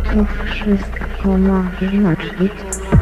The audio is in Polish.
to wszystko można czytać.